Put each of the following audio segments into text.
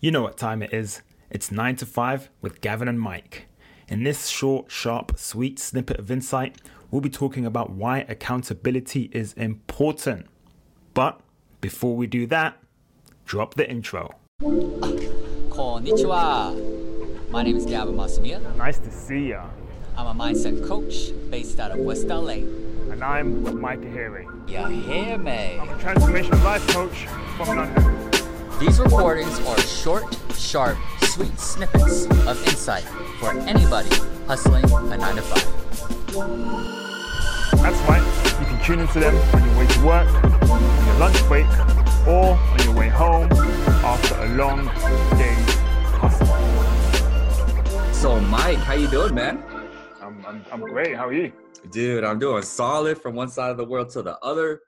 You know what time it is. It's 9 to 5 with Gavin and Mike. In this short, sharp, sweet snippet of insight, we'll be talking about why accountability is important. But before we do that, drop the intro. Konnichiwa. My name is Gavin Masumia. Nice to see ya. I'm a mindset coach based out of West LA. And I'm Mike Ahiri. You hear me? I'm a transformation life coach from London. These recordings are short, sharp, sweet snippets of insight for anybody hustling a 9 to 5. That's right. You can tune into them on your way to work, on your lunch break, or on your way home after a long day's hustle. So, Mike, how you doing, man? I'm, I'm, I'm great. How are you? Dude, I'm doing solid from one side of the world to the other.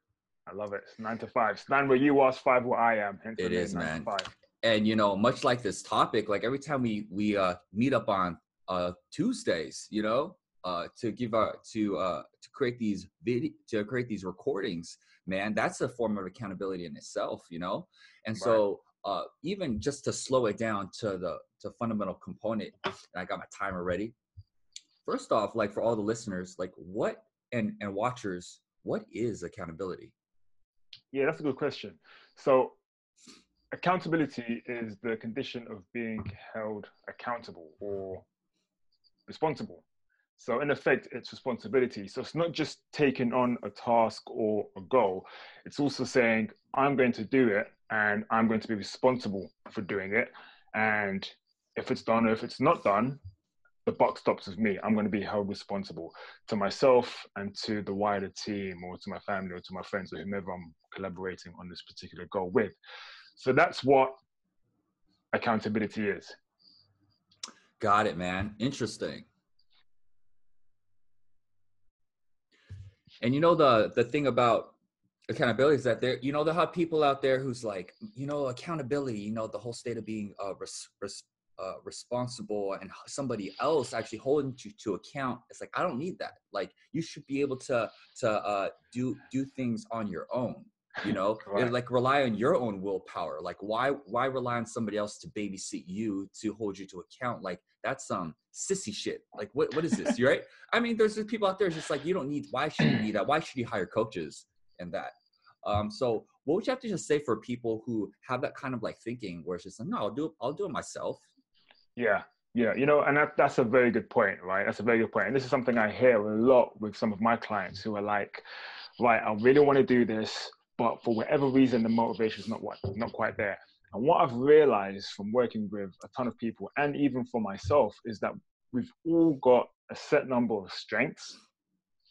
I love it. It's nine to five. It's nine where you are, five where I am. Hence It is, man. And you know, much like this topic, like every time we we uh meet up on uh Tuesdays, you know, uh to give our to uh to create these video to create these recordings, man, that's a form of accountability in itself, you know? And so uh even just to slow it down to the to fundamental component, and I got my timer ready. First off, like for all the listeners, like what and and watchers, what is accountability? Yeah, that's a good question. So, accountability is the condition of being held accountable or responsible. So, in effect, it's responsibility. So, it's not just taking on a task or a goal, it's also saying, I'm going to do it and I'm going to be responsible for doing it. And if it's done or if it's not done, the buck stops with me. I'm going to be held responsible to myself and to the wider team or to my family or to my friends or whomever I'm collaborating on this particular goal with. So that's what accountability is. Got it, man. Interesting. And you know the the thing about accountability is that there, you know, there are people out there who's like, you know, accountability. You know, the whole state of being uh, res, res, uh, responsible and somebody else actually holding you to account. It's like I don't need that. Like you should be able to to uh, do do things on your own. You know, and, like rely on your own willpower. Like why why rely on somebody else to babysit you to hold you to account? Like that's some sissy shit. Like what what is this? You right? I mean, there's just people out there it's just like you don't need. Why should you need that? Why should you hire coaches and that? Um, so what would you have to just say for people who have that kind of like thinking where it's just like, no, I'll do it, I'll do it myself. Yeah, yeah, you know, and that, that's a very good point, right? That's a very good point. And this is something I hear a lot with some of my clients who are like, right, I really want to do this, but for whatever reason, the motivation is not what, not quite there. And what I've realized from working with a ton of people, and even for myself, is that we've all got a set number of strengths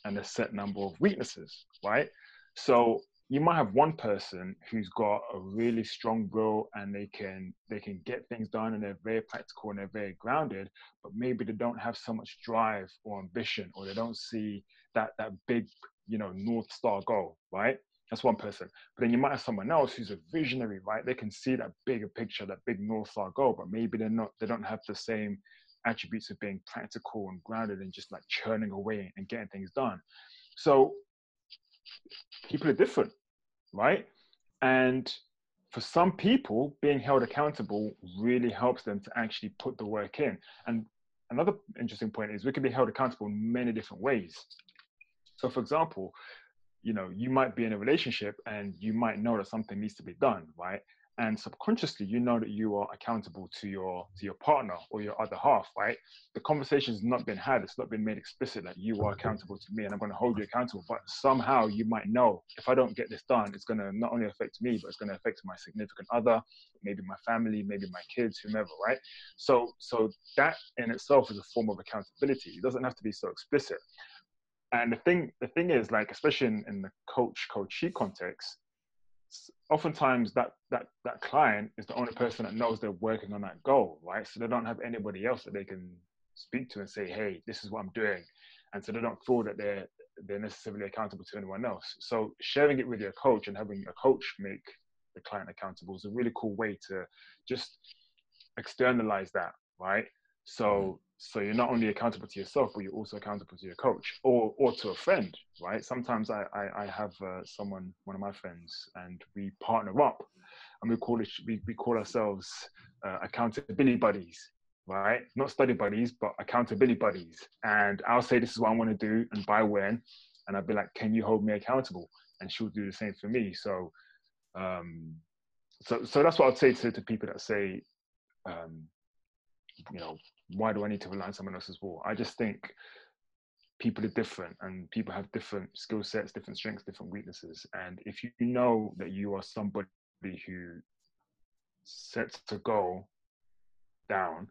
and a set number of weaknesses, right? So you might have one person who's got a really strong will and they can they can get things done and they're very practical and they're very grounded but maybe they don't have so much drive or ambition or they don't see that that big you know north star goal right? That's one person. But then you might have someone else who's a visionary right? They can see that bigger picture that big north star goal but maybe they're not they don't have the same attributes of being practical and grounded and just like churning away and getting things done. So people are different right? And for some people, being held accountable really helps them to actually put the work in. And another interesting point is we can be held accountable in many different ways. So, for example, you know, you might be in a relationship and you might know that something needs to be done, right? And subconsciously, you know that you are accountable to your to your partner or your other half, right? The conversation's not been had; it's not been made explicit that you are accountable to me and I'm going to hold you accountable. But somehow, you might know if I don't get this done, it's going to not only affect me, but it's going to affect my significant other, maybe my family, maybe my kids, whomever, right? So, so that in itself is a form of accountability. It doesn't have to be so explicit. And the thing, the thing is, like, especially in, in the coach coachee context, oftentimes that that that client is the only person that knows they're working on that goal, right? So they don't have anybody else that they can speak to and say, "Hey, this is what I'm doing," and so they don't feel that they're they're necessarily accountable to anyone else. So sharing it with your coach and having a coach make the client accountable is a really cool way to just externalize that, right? So so you're not only accountable to yourself, but you're also accountable to your coach or or to a friend, right? Sometimes I I, I have uh, someone, one of my friends, and we partner up. and we call it we, we call ourselves uh, accountability buddies right? Not study buddies but accountability buddies. And i'll say this is what i want to do and by when? And i'll be like can you hold me accountable? And she'll do the same for me. So um so so that's what i'd say to, to people that say um you know why do i need to rely on someone else's wall i just think people are different and people have different skill sets, different strengths, different weaknesses. And if you know that you are somebody who sets a goal down,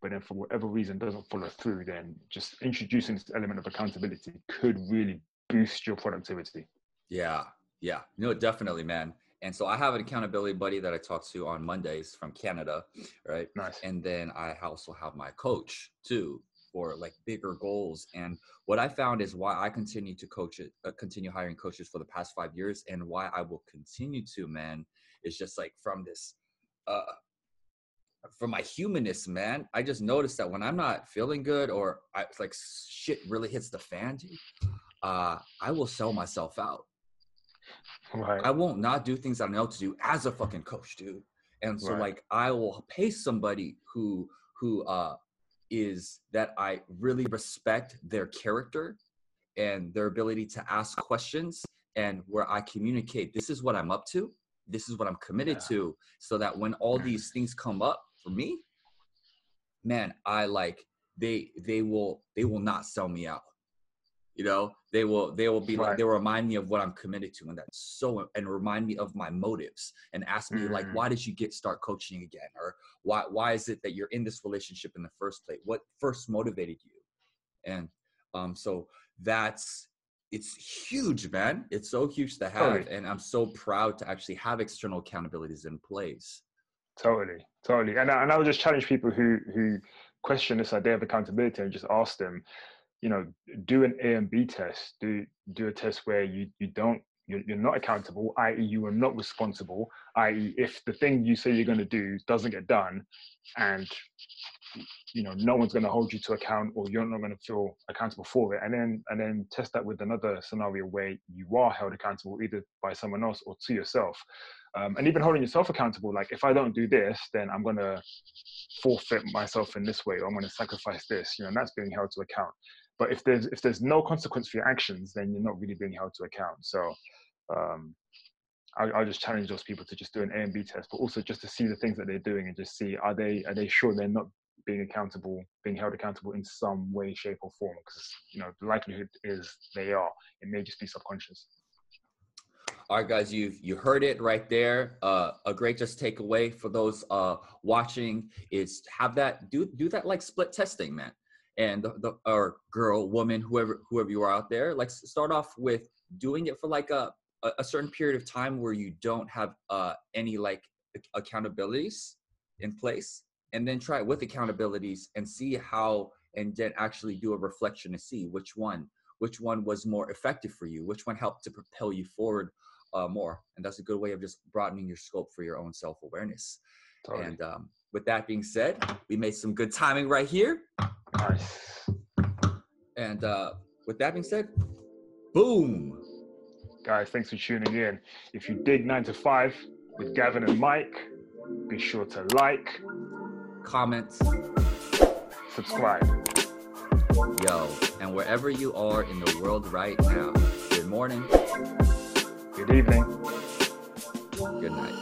but then for whatever reason doesn't follow through, then just introducing this element of accountability could really boost your productivity. Yeah, yeah, no, definitely, man. And so I have an accountability buddy that I talk to on Mondays from Canada, right? Nice. And then I also have my coach too, for like bigger goals. And what I found is why I continue to coach it, uh, continue hiring coaches for the past five years, and why I will continue to, man, is just like from this, uh, from my humanness, man. I just noticed that when I'm not feeling good or I like shit really hits the fan, uh, I will sell myself out. Right. I won't not do things I know to do as a fucking coach, dude. And so Right. like I will pay somebody who who uh is that I really respect their character and their ability to ask questions and where I communicate this is what I'm up to, this is what I'm committed Yeah. to, so that when all these things come up for me, man, I like they they will they will not sell me out. You know, they will they will be like they will remind me of what I'm committed to, and that's so and remind me of my motives and ask me like, Mm. why did you get start coaching again, or why why is it that you're in this relationship in the first place? What first motivated you? And um, so that's it's huge, man. It's so huge to have, Totally. and I'm so proud to actually have external accountabilities in place. Totally, totally. And I, and I would just challenge people who who question this idea of accountability and just ask them, you know, do an A and B test. Do do a test where you you don't you're, you're not accountable, i.e., you are not responsible, i.e., if the thing you say you're going to do doesn't get done, and you know no one's going to hold you to account or you're not going to feel accountable for it and then and then test that with another scenario where you are held accountable either by someone else or to yourself um, and even holding yourself accountable like if i don't do this then i'm going to forfeit myself in this way or i'm going to sacrifice this you know that's being held to account but if there's if there's no consequence for your actions then you're not really being held to account so um, I, I'll just challenge those people to just do an A and B test, but also just to see the things that they're doing and just see are they are they sure they're not being accountable, being held accountable in some way, shape, or form? Because you know the likelihood is they are. It may just be subconscious. All right, guys, you've you heard it right there. Uh, a great just takeaway for those uh, watching is have that do do that like split testing, man. And the, the or girl, woman, whoever whoever you are out there, like start off with doing it for like a a, a certain period of time where you don't have uh, any like accountabilities in place, and then try it with accountabilities and see how, and then actually do a reflection to see which one which one was more effective for you, which one helped to propel you forward uh, more. And that's a good way of just broadening your scope for your own self awareness. Totally. And um, with that being said, we made some good timing right here. Nice. And uh, with that being said, boom. Guys, thanks for tuning in. If you dig nine to five with Gavin and Mike, be sure to like, Comment, subscribe. yo, and wherever you are in the world right now, good morning, Good evening. good night.